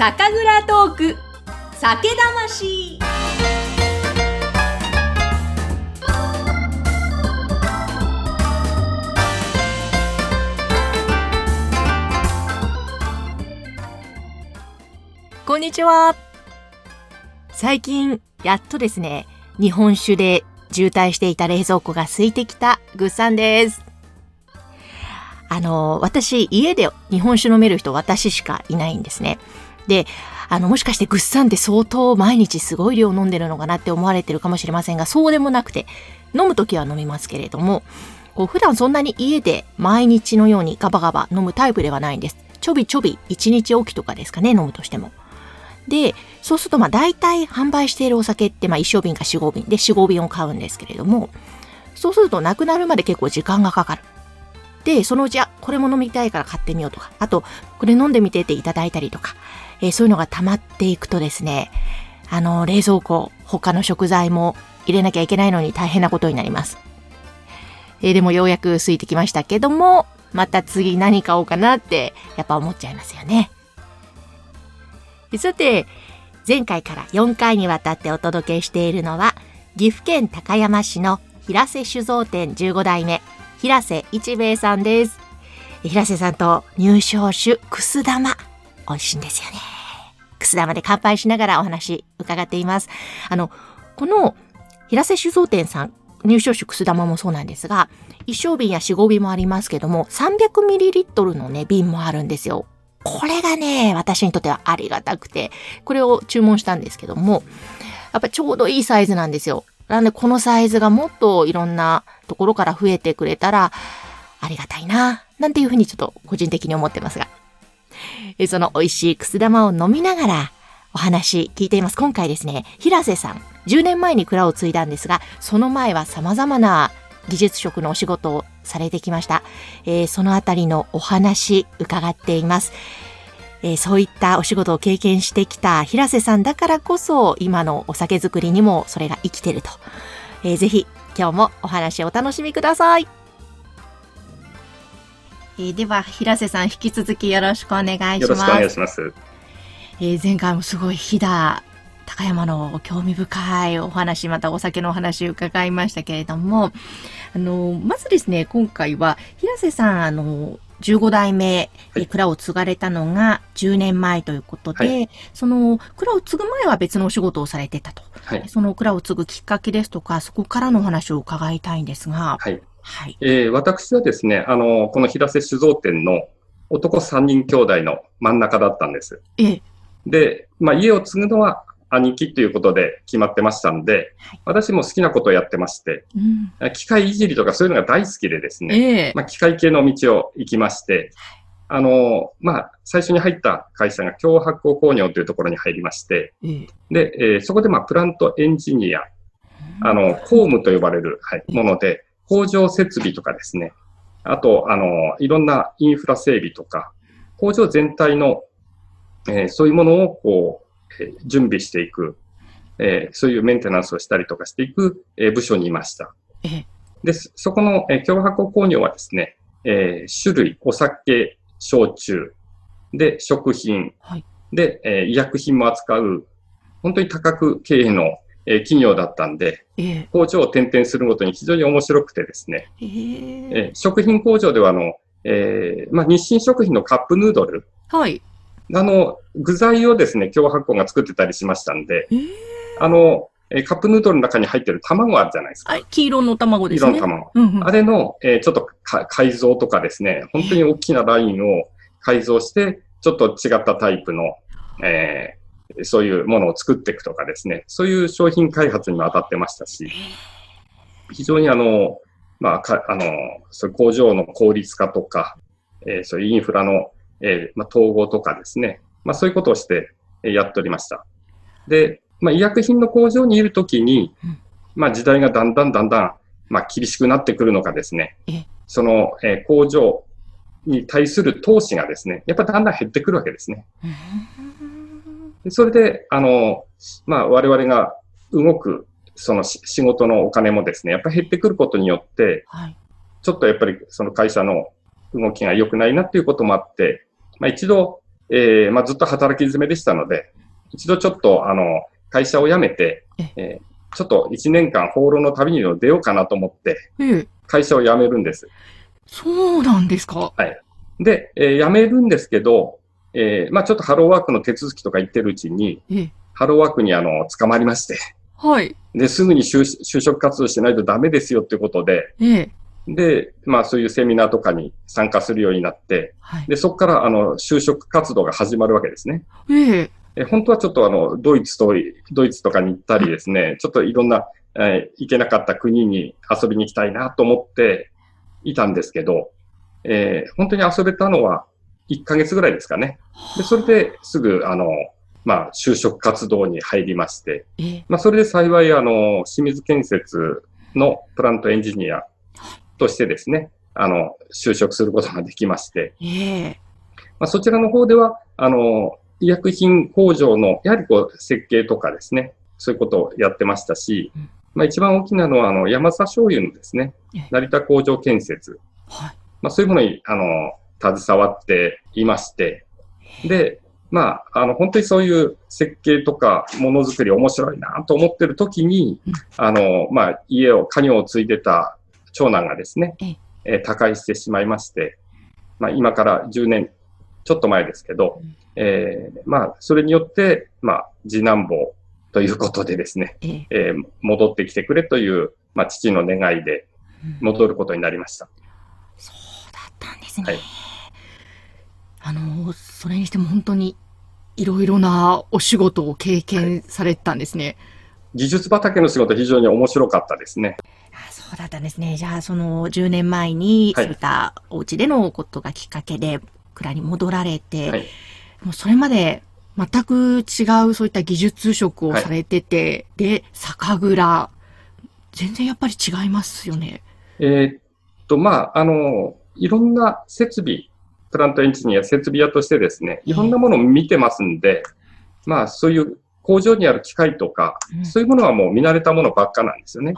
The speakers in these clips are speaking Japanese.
酒蔵トーク。酒魂。こんにちは。最近やっとですね日本酒で渋滞していた冷蔵庫が空いてきたぐっさんです。あの、私、家で日本酒飲める人私しかいないんですね。で、あの、もしかしてぐっさんって相当毎日すごい量飲んでるのかなって思われてるかもしれませんが、そうでもなくて、飲むときは飲みますけれども、こう普段そんなに家で毎日のようにガバガバ飲むタイプではないんです。ちょびちょび1日おきとかですかね、飲むとしても。で、そうするとまあ大体販売しているお酒ってまあ1升瓶か4、5瓶で4、5瓶を買うんですけれども、そうするとなくなるまで結構時間がかかる。で、そのうち、あ、これも飲みたいから買ってみようとか、あと、これ飲んでみてっていただいたりとか、えー、そういうのが溜まっていくとですね、あの、冷蔵庫、他の食材も入れなきゃいけないのに大変なことになります。えー、でもようやく空いてきましたけども、また次何買おうかなって、やっぱ思っちゃいますよね。さて、前回から4回にわたってお届けしているのは、岐阜県高山市の平瀬酒造店15代目、平瀬一兵衛さんです。平瀬さんと入賞酒、くす玉。美味しいんですよね。くす玉で乾杯しながらお話伺っています。あの、この平瀬酒造店さん、入賞酒くす玉もそうなんですが、一升瓶や四合瓶もありますけども、300ml のね、瓶もあるんですよ。これがね、私にとってはありがたくて、これを注文したんですけども、やっぱちょうどいいサイズなんですよ。なんでこのサイズがもっといろんなところから増えてくれたらありがたいな、なんていうふうにちょっと個人的に思ってますが。その美味しいくす玉を飲みながらお話聞いています。今回ですね、平瀬さん、10年前に蔵を継いだんですが、その前は様々な技術職のお仕事をされてきました。えー、そのあたりのお話伺っています。えー、そういったお仕事を経験してきた平瀬さんだからこそ今のお酒作りにもそれが生きてると、えー、ぜひ今日もお話をお楽しみください、えー、では平瀬さん引き続きよろしくお願いします。よろしくお願いします、えー、前回もすごい飛騨高山の興味深いお話、またお酒のお話を伺いましたけれども、あの、まずですね、今回は、平瀬さん、あの、15代目、はい、蔵を継がれたのが10年前ということで、はい、その蔵を継ぐ前は別のお仕事をされてたと、はい、その蔵を継ぐきっかけですとか、そこからのお話を伺いたいんですが、はいはい。えー、私はですね、あの、この平瀬酒造店の男3人兄弟の真ん中だったんです。ええ、で、まあ、家を継ぐのは兄貴ということで決まってましたんで、はい、私も好きなことをやってまして、うん、機械いじりとかそういうのが大好きでですね、えー、まあ、機械系の道を行きまして、あの、まあ、最初に入った会社が強発酵工業というところに入りまして、えー、で、えー、そこでまあ、プラントエンジニア、あの、工務と呼ばれる、はい、もので、工場設備とかですね、あと、あの、いろんなインフラ整備とか、工場全体の、えー、そういうものをこう、え準備していく、えー、そういうメンテナンスをしたりとかしていく、えー、部署にいました。で、そこの、えー、共和国工業はですね、えー、種類、お酒、焼酎、で、食品、はい、で、えー、医薬品も扱う、本当に多角経営の、えー、企業だったんで、えー、工場を転々するごとに非常に面白くてですね、え。ー、えー、食品工場ではあの、えーまあ、日清食品のカップヌードル、はい、あの、具材をですね、共和発酵が作ってたりしましたんで、あの、えカップヌードルの中に入ってる卵あるじゃないですか。黄色の卵ですね。黄色の卵。うんうん、あれの、えー、ちょっと改造とかですね、本当に大きなラインを改造して、ちょっと違ったタイプの、えー、そういうものを作っていくとかですね、そういう商品開発にも当たってましたし、非常にあの、まあ、かあの、そういう工場の効率化とか、えー、そういうインフラのえー、まあ、統合とかですね、まあ、そういうことをしてやっておりました。で、まあ、医薬品の工場にいるときに、まあ、時代がだんだんだんだん、まあ、厳しくなってくるのかですね、その、えー、工場に対する投資がですね、やっぱだんだん減ってくるわけですね。でそれで、あの、まあ、我々が動く、その仕事のお金もですね、やっぱり減ってくることによって、はい、ちょっとやっぱりその会社の動きが良くないなっていうこともあって、まあ、一度、えー、まあ、ずっと働き詰めでしたので、一度ちょっと、あの、会社を辞めて、えー、ちょっと1年間放浪の旅に出ようかなと思って、会社を辞めるんです。そうなんですか？はい。で、えー、辞めるんですけど、えー、まあちょっとハローワークの手続きとか言ってるうちに、ハローワークにあの、捕まりまして、はい。で、すぐに就職活動しないとダメですよっていうことで、ええ、で、まあそういうセミナーとかに参加するようになって、はい、で、そこからあの、就職活動が始まるわけですね。ええ。え本当はちょっとあの、ドイツと、ドイツとかに行ったりですね、ちょっといろんな、えー、行けなかった国に遊びに行きたいなと思っていたんですけど、えー、本当に遊べたのは1ヶ月ぐらいですかね。で、それですぐ、あの、まあ、就職活動に入りまして、まあ、それで幸い、あの、清水建設のプラントエンジニアとしてですね、あの、就職することができまして、まあ、そちらの方では、あの、医薬品工場の、やはりこう、設計とかですね、そういうことをやってましたし、まあ、一番大きなのは、あの、山佐醤油のですね、成田工場建設。はい、まあ、そういうものに、あの、携わっていまして、で、まあ、あの、本当にそういう設計とかものづくり面白いなと思ってる時に、あの、まあ、家を、家業を継いでた長男がですね、えー、他界してしまいまして、まあ、今から10年ちょっと前ですけど、えー、まあ、それによって、まあ、次男坊ということでですね、えー、戻ってきてくれという、まあ、父の願いで戻ることになりました。そうだったんですね。はい、あの、それにしても本当にいろいろなお仕事を経験されたんですね。はい、技術畑の仕事非常に面白かったですね。あそうだったんですね。じゃあ、その10年前に、そういったお家でのことがきっかけで、蔵に戻られて、はい、もうそれまで全く違うそういった技術職をされてて、はい、で、酒蔵、全然やっぱり違いますよね。えー、っと、まあ、あの、いろんな設備、プラントエンジニア、設備屋としてですね、い。ろんなものを見てますんで、まあ、そういう工場にある機械とか、うん、そういうものはもう見慣れたものばっかなんですよね。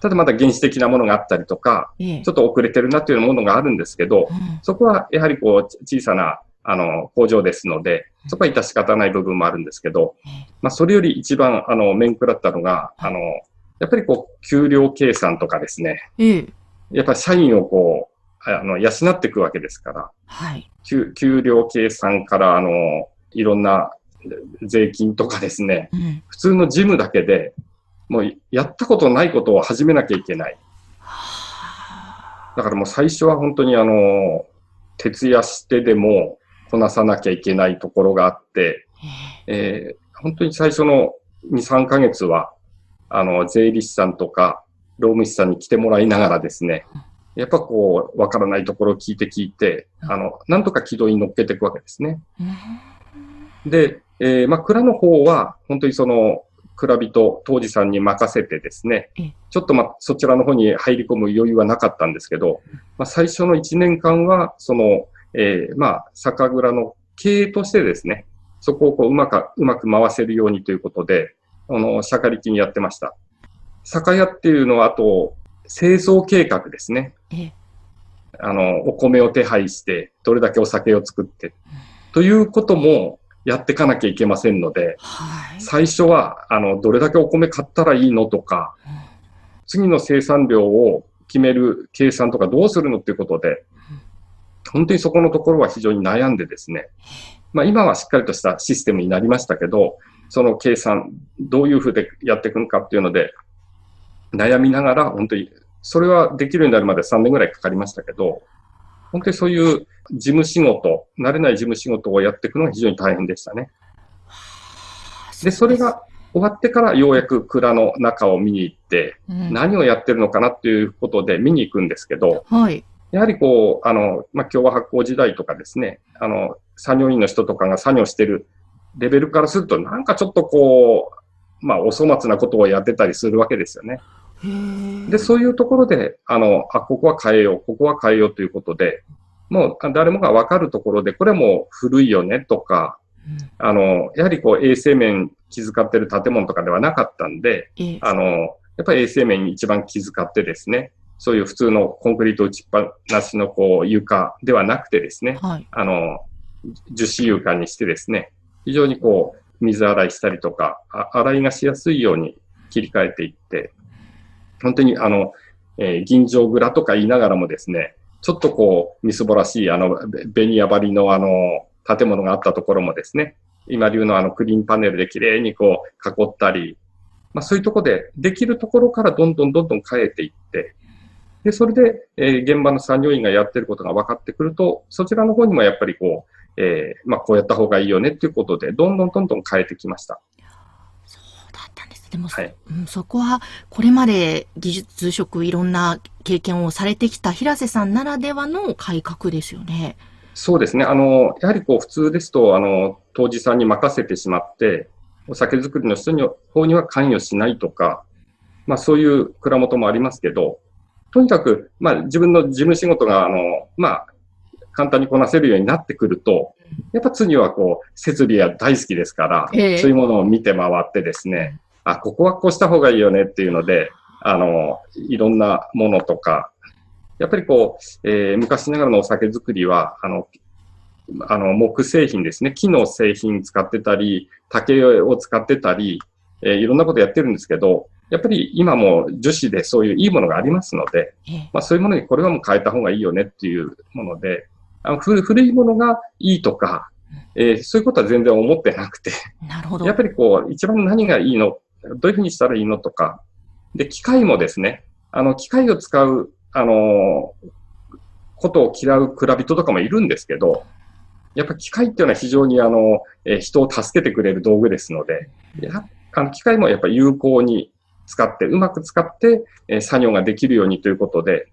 ただまだ原始的なものがあったりとか、ちょっと遅れてるなっていうものがあるんですけど、そこはやはりこう小さなあの工場ですので、そこは致し方ない部分もあるんですけど、まあそれより一番あの面食らったのが、あの、やっぱりこう給料計算とかですね、やっぱり社員をこう、あの、養っていくわけですから、はい、給給料計算から、あの、いろんな税金とかですね、うん、普通の事務だけで、もうやったことないことを始めなきゃいけない。だからもう最初は本当にあの、徹夜してでもこなさなきゃいけないところがあって、えー、本当に最初の2、3ヶ月は、あの、税理士さんとか、労務士さんに来てもらいながらですね、やっぱこう、わからないところを聞いて聞いて、あの、なんとか軌道に乗っけていくわけですね。で、えー、まあ、蔵の方は、本当にその、蔵人、当時さんに任せてですね、ちょっとまあそちらの方に入り込む余裕はなかったんですけど、まあ、最初の1年間は、その、えー、まあ、酒蔵の経営としてですね、そこをこううまく、うまく回せるようにということで、あの、社会力にやってました。酒屋っていうのは、あと、製造計画ですね。あの、お米を手配して、どれだけお酒を作って、ということも、やっていかなきゃいけませんので、はい、最初は、あの、どれだけお米買ったらいいのとか、うん、次の生産量を決める計算とかどうするのっていうことで、うん、本当にそこのところは非常に悩んでですね、まあ今はしっかりとしたシステムになりましたけど、その計算、どういうふうでやっていくのかっていうので、悩みながら、本当に、それはできるようになるまで3年ぐらいかかりましたけど、本当にそういう事務仕事、慣れない事務仕事をやっていくのが非常に大変でしたね。で、それが終わってからようやく蔵の中を見に行って、何をやってるのかなっていうことで見に行くんですけど、はい、やはりこう、あの、まあ、共和発行時代とかですね、あの、作業員の人とかが作業してるレベルからすると、なんかちょっとこう、まあ、お粗末なことをやってたりするわけですよね。で、そういうところで、あの、あ、ここは変えよう、ここは変えようということで、もう誰もがわかるところで、これも古いよねとか、あの、やはりこう衛生面気遣ってる建物とかではなかったんで、あの、やっぱり衛生面に一番気遣ってですね、そういう普通のコンクリート打ちっぱなしのこう床ではなくてですね、はい、あの、樹脂床にしてですね、非常にこう、水洗いしたりとか、洗いがしやすいように切り替えていって、本当にあの、えー、銀城蔵とか言いながらもですね、ちょっとこう、みすぼらしい、あの、ベニヤ張りのあの、建物があったところもですね、今流のあのクリーンパネルで綺麗にこう囲ったり、まあそういうとこでできるところからどんどんどんどん変えていって、で、それで、えー、現場の産業員がやってることが分かってくると、そちらの方にもやっぱりこう、えー、まあこうやった方がいいよねっていうことで、どんどんどんどん変えてきました。はい、うん、そこは、これまで技術職いろんな経験をされてきた平瀬さんならではの改革ですよね。そうですね。あの、やはりこう普通ですと、あの、当時さんに任せてしまって、お酒作りの人の方には関与しないとか、まあそういう蔵元もありますけど、とにかく、まあ自分の事務仕事が、あの、まあ、簡単にこなせるようになってくると、やっぱ次はこう、設備は大好きですから、えー、そういうものを見て回ってですね、あ、ここはこうした方がいいよねっていうので、あの、いろんなものとか、やっぱりこう、えー、昔ながらのお酒作りは、あの、あの、木製品ですね。木の製品使ってたり、竹を使ってたり、えー、いろんなことやってるんですけど、やっぱり今も樹脂でそういういいものがありますので、まあそういうものにこれはもう変えた方がいいよねっていうもので、あの古いものがいいとか、えー、そういうことは全然思ってなくて、なるほど。やっぱりこう、一番何がいいのどういうふうにしたらいいのとか、で、機械もですね、あの、機械を使うあの、ことを嫌う蔵人とかもいるんですけど、やっぱ機械っていうのは非常にあの、え人を助けてくれる道具ですので、やあの機械もやっぱ有効に使って、うまく使って、え作業ができるようにということで、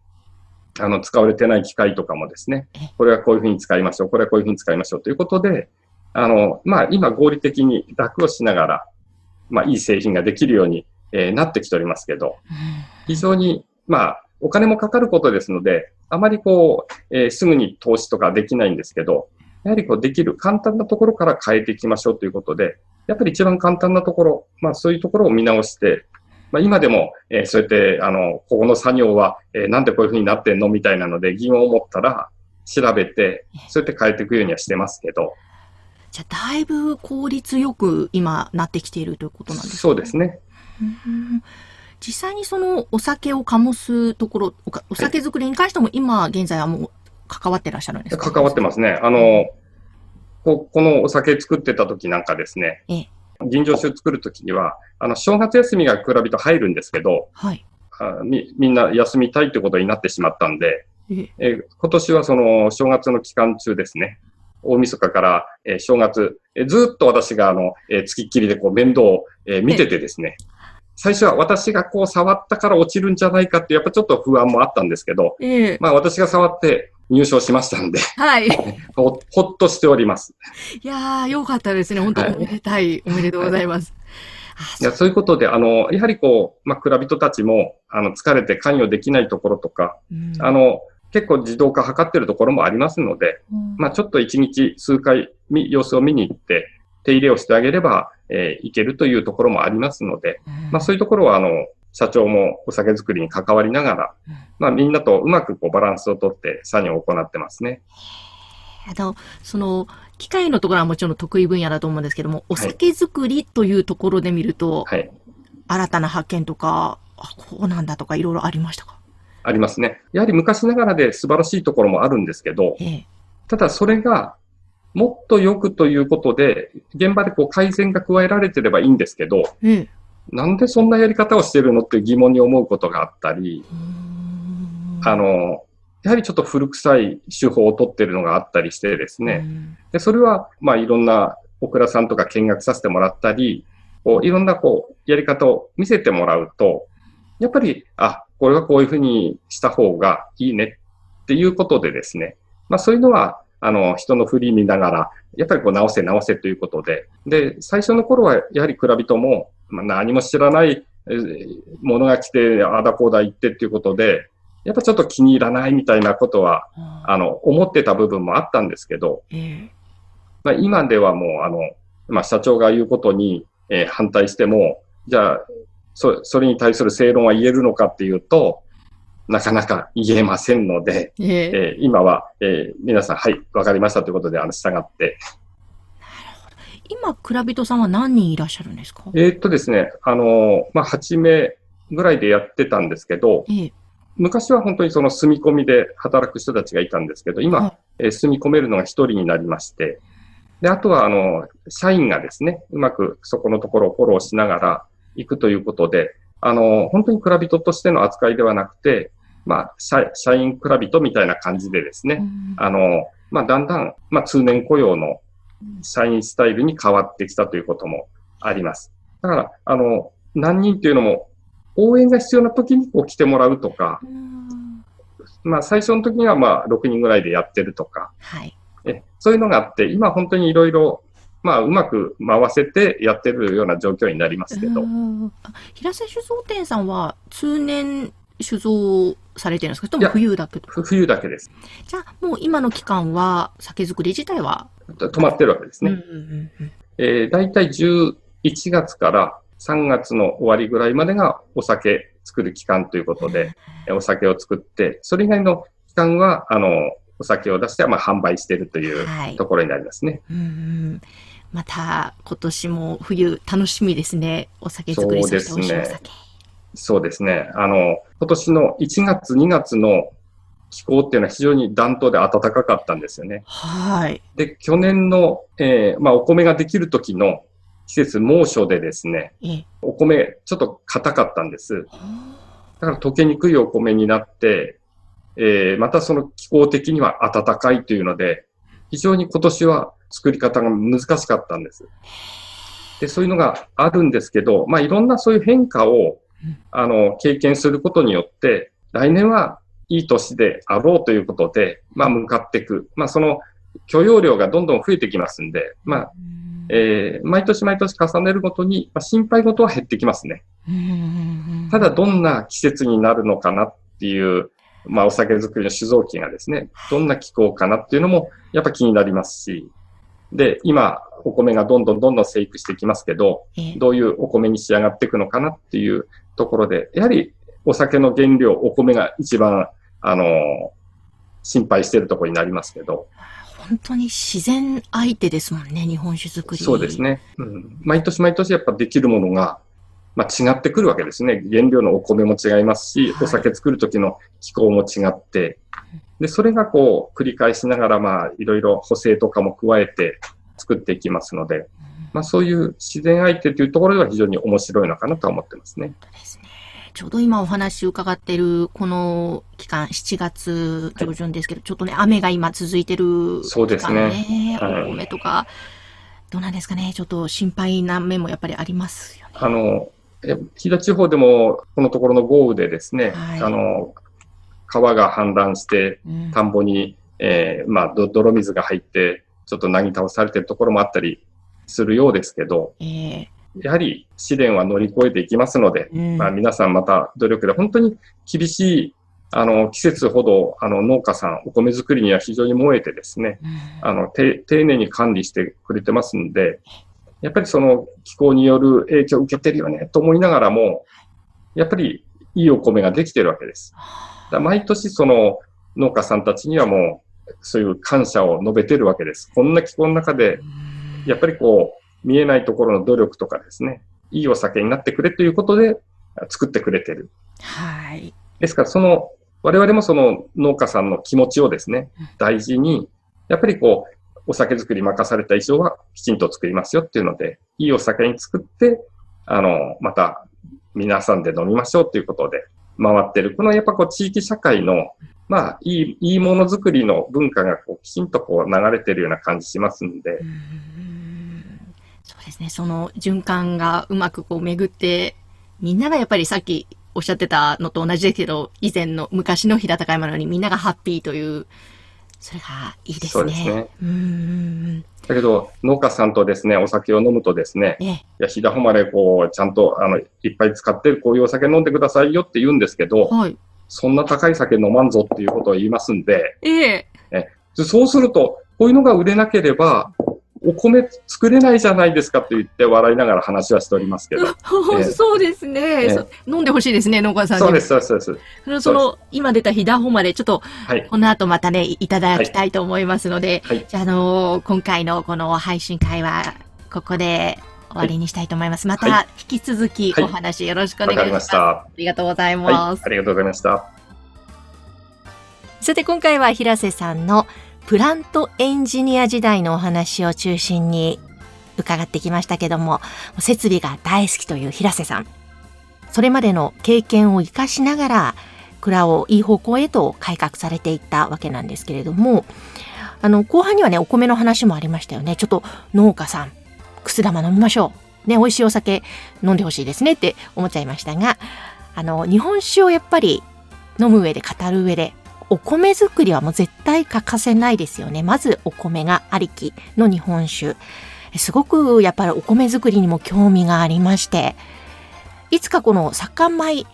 あの、使われてない機械とかもですね、これはこういうふうに使いましょう、これはこういうふうに使いましょうということで、あの、まあ、今合理的に楽をしながら、まあ、いい製品ができるように、えー、なってきておりますけど、非常に、まあ、お金もかかることですので、あまりこう、えー、すぐに投資とかできないんですけど、やはりこうできる簡単なところから変えていきましょうということで、やっぱり一番簡単なところ、まあそういうところを見直して、まあ今でも、えー、そうやって、あの、ここの作業は、えー、なんでこういうふうになってんのみたいなので疑問を持ったら、調べて、そうやって変えていくようにはしてますけど。じゃあ、だいぶ効率よく今なってきているということなんですか、そうですね。うん実際にそのお酒を醸すところ、お酒作りに関しても今現在はもう関わってらっしゃるんですか？関わってますね。あの、ここのお酒作ってた時なんかですね、ええ、吟醸酒作る時には、あの、正月休みが比べと入るんですけど、はい。あみみんな休みたいってことになってしまったんで、ええ今年はその正月の期間中ですね、大晦日から、えー、正月、えー、ずっと私があの、えー、月っきりでこう面倒を、えー、見ててですね、最初は私がこう触ったから落ちるんじゃないかって、やっぱちょっと不安もあったんですけど、えー、まあ私が触って入賞しましたんで、はい。ほほっとしております。いやー、よかったですね。本当おめでたい、おめでとうございます。いやそういうことで、あの、やはりこう、まあ、蔵人たちも、あの、疲れて関与できないところとか、うん、あの、結構自動化図ってるところもありますので、うん、まあ、ちょっと一日数回、様子を見に行って、手入れをしてあげれば、えー、いけるというところもありますので、まあそういうところは、あの、社長もお酒作りに関わりながら、まあみんなとうまくこうバランスをとって作業を行ってますね。あの、その、機械のところはもちろん得意分野だと思うんですけども、お酒作りというところで見ると、はい、新たな発見とか、あ、こうなんだとかいろいろありましたか？ありますね。やはり昔ながらで素晴らしいところもあるんですけど、ええ、ただそれがもっと良くということで、現場でこう改善が加えられてればいいんですけど、うん、なんでそんなやり方をしてるのって疑問に思うことがあったり、あの、やはりちょっと古臭い手法をとってるのがあったりしてですね、でそれは、まあいろんなオクラさんとか見学させてもらったり、こういろんなこうやり方を見せてもらうと、やっぱり、あ、これはこういうふうにした方がいいねっていうことでですね、まあそういうのはあの、人の振り見ながら、やっぱりこう直せ直せということで、で、最初の頃はやはり蔵人も、まあ、何も知らないものが来て、あだこうだ言ってっていうことで、やっぱちょっと気に入らないみたいなことは、あの、思ってた部分もあったんですけど、まあ、今ではもう、あの、まあ、社長が言うことに、えー、反対しても、じゃあ、そそれに対する正論は言えるのかっていうと、なかなか言えませんので、えー、えー、今は、えー、皆さん、はい、わかりましたということで、あの、従って。今、蔵人さんは何人いらっしゃるんですか？えー、っとですね、あの、まあ、8名ぐらいでやってたんですけど、えー、昔は本当にその住み込みで働く人たちがいたんですけど、今、はい、えー、住み込めるのが1人になりまして、で、あとは、あの、社員がですね、うまくそこのところをフォローしながら行くということで、あの、本当に蔵人としての扱いではなくて、まあ、社社員蔵人みたいな感じでですね、うん、あの、まあ、だんだん、まあ、通年雇用の社員スタイルに変わってきたということもあります。だから、あの、何人っていうのも、応援が必要な時にこう来てもらうとか、うん、まあ、最初の時にはまあ、6人ぐらいでやってるとか、はい、えそういうのがあって、今本当にいろいろまあ、うまく回せてやってるような状況になりますけど。平瀬酒造店さんは通年酒造されてるんですか？とも冬だけ冬だけです。じゃあ、もう今の期間は？酒造り自体は止まってるわけですね。え大体11月から3月の終わりぐらいまでがお酒作る期間ということで、お酒を作って、それ以外の期間は、あの、お酒を出してまあ販売しているというところになりますね。はい、うんまた今年も冬楽しみですね。お酒作り、そして美味しいお酒。そうですね。あの、今年の1月、2月の気候っていうのは非常に暖冬で暖かかったんですよね。はい。で、去年の、えー、まあ、お米ができる時の季節猛暑でですね、お米ちょっと硬かったんです。だから溶けにくいお米になって、えー、またその気候的には暖かいというので、非常に今年は作り方が難しかったんです。で、そういうのがあるんですけど、まあいろんなそういう変化を、あの、経験することによって、来年はいい年であろうということで、まあ向かっていく。まあその許容量がどんどん増えてきますんで、まあ、えー、毎年毎年重ねるごとに、まあ、心配事は減ってきますね。ただどんな季節になるのかなっていうまあ、お酒作りの酒造機がですね、どんな気候かなっていうのも、やっぱ気になりますし、で、今、お米がどんどんどんどん生育してきますけど、どういうお米に仕上がっていくのかなっていうところで、やはりお酒の原料、お米が一番、あの、心配しているところになりますけど。本当に自然相手ですもんね、日本酒作り。そうですね。うん。毎年毎年やっぱできるものが、まあ、違ってくるわけですね。原料のお米も違いますし、お酒作る時の気候も違って、で、それがこう、繰り返しながら、まあ、いろいろ補正とかも加えて作っていきますので、まあ、そういう自然相手というところでは非常に面白いのかなと思ってますね。ですね。ちょうど今お話伺っているこの期間、7月上旬ですけど、はい、ちょっとね、雨が今続いてる、ね、そうですね。お米とか、どうなんですかね、ちょっと心配な面もやっぱりありますよね。あの、飛騨地方でも、このところの豪雨でですね、はい、あの、川が氾濫して、田んぼに、うん、えー、まあ、泥水が入って、ちょっとなぎ倒されてるところもあったりするようですけど、えー、やはり試練は乗り越えていきますので、うん、まあ、皆さんまた努力で、本当に厳しいあの、季節ほど、あの、農家さん、お米作りには非常に燃えてですね、うん、あの、丁寧に管理してくれてますんで、やっぱりその気候による影響を受けてるよねと思いながらも、やっぱりいいお米ができてるわけです。毎年その農家さんたちにはもうそういう感謝を述べてるわけです。こんな気候の中で、やっぱりこう見えないところの努力とかですね、いいお酒になってくれということで作ってくれてる。はい。ですからその我々もその農家さんの気持ちをですね、大事に、やっぱりこう、お酒作り任された以上はきちんと作りますよっていうので、いいお酒に作って、あの、また皆さんで飲みましょうということで回ってる。このやっぱこう地域社会の、まあ、いい、いいものづくりの文化がこうきちんとこう流れてるような感じしますんで。そうですね。その循環がうまくこう巡って、みんながやっぱりさっきおっしゃってたのと同じですけど、以前の昔の平高山のようにみんながハッピーというそれがいいですね。そうですね。うんだけど、農家さんとですね、お酒を飲むとですね、ええ、いや、飛騨誉れ、こう、ちゃんと、あの、いっぱい使って、こういうお酒飲んでくださいよって言うんですけど、はい、そんな高い酒飲まんぞっていうことを言いますんで、ええ。そうすると、こういうのが売れなければ、お米作れないじゃないですかと言って笑いながら話はしておりますけど。えー、そうですね、えー、飲んでほしいですね、農家さんそうです、そうです、そうです。その、今出たひだほまで、ちょっと、はい、この後またね、いただきたいと思いますので、はい、じゃあ、あのー、今回のこの配信会は、ここで終わりにしたいと思います。また、引き続きお話よろしくお願いします。ありがとうございます、ありがとうございました。さて、今回は平瀬さんのプラントエンジニア時代のお話を中心に伺ってきましたけども、設備が大好きという平瀬さん。それまでの経験を活かしながら、蔵をいい方向へと改革されていったわけなんですけれども、あの、後半にはね、お米の話もありましたよね。ちょっと農家さん、くす玉飲みましょう。ね、美味しいお酒飲んでほしいですねって思っちゃいましたが、あの、日本酒をやっぱり飲む上で語る上でお米作りはもう絶対欠かせないですよね。まずお米がありきの日本酒。すごくやっぱりお米作りにも興味がありまして、いつかこの酒米、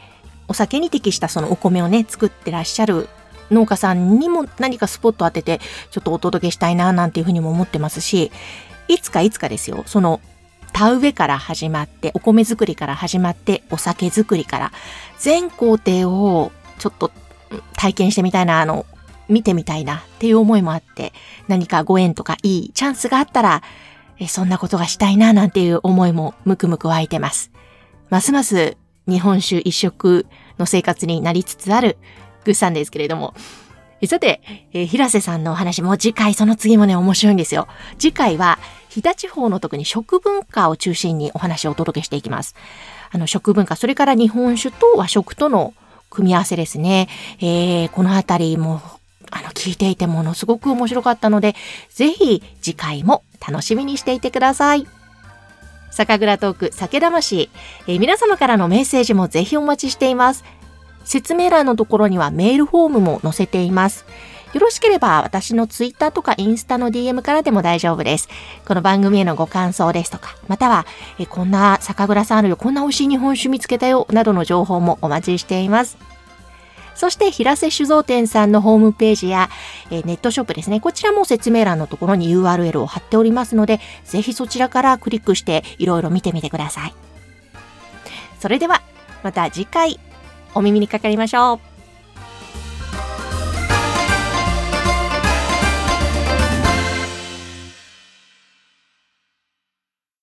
お酒に適したそのお米をね、作ってらっしゃる農家さんにも何かスポット当てて、ちょっとお届けしたいな、なんていうふうにも思ってますし、いつかいつかですよ、その田植えから始まって、お米作りから始まって、お酒作りから、全工程をちょっと体験してみたいな、あの、見てみたいなっていう思いもあって、何かご縁とかいいチャンスがあったら、えそんなことがしたいななんていう思いもムクムク湧いてます。ますます日本酒一色の生活になりつつあるグッさんですけれども、さて、えー、平瀬さんのお話も次回その次もね面白いんですよ。次回は飛騨地方の特に食文化を中心にお話をお届けしていきます。あの食文化、それから日本酒と和食との組み合わせですね。えー、このあたりも、あの、聞いていてものすごく面白かったので、ぜひ次回も楽しみにしていてください。酒蔵トーク酒魂、えー、皆様からのメッセージもぜひお待ちしています。説明欄のところにはメールフォームも載せています。よろしければ私のツイッターとかインスタの DM からでも大丈夫です。この番組へのご感想ですとか、または、えこんな酒蔵さんあるよ、こんな美味しい日本酒見つけたよ、などの情報もお待ちしています。そして、平瀬酒造店さんのホームページや、えネットショップですね。こちらも説明欄のところに URL を貼っておりますので、ぜひそちらからクリックしていろいろ見てみてください。それでは、また次回お耳にかかりましょう。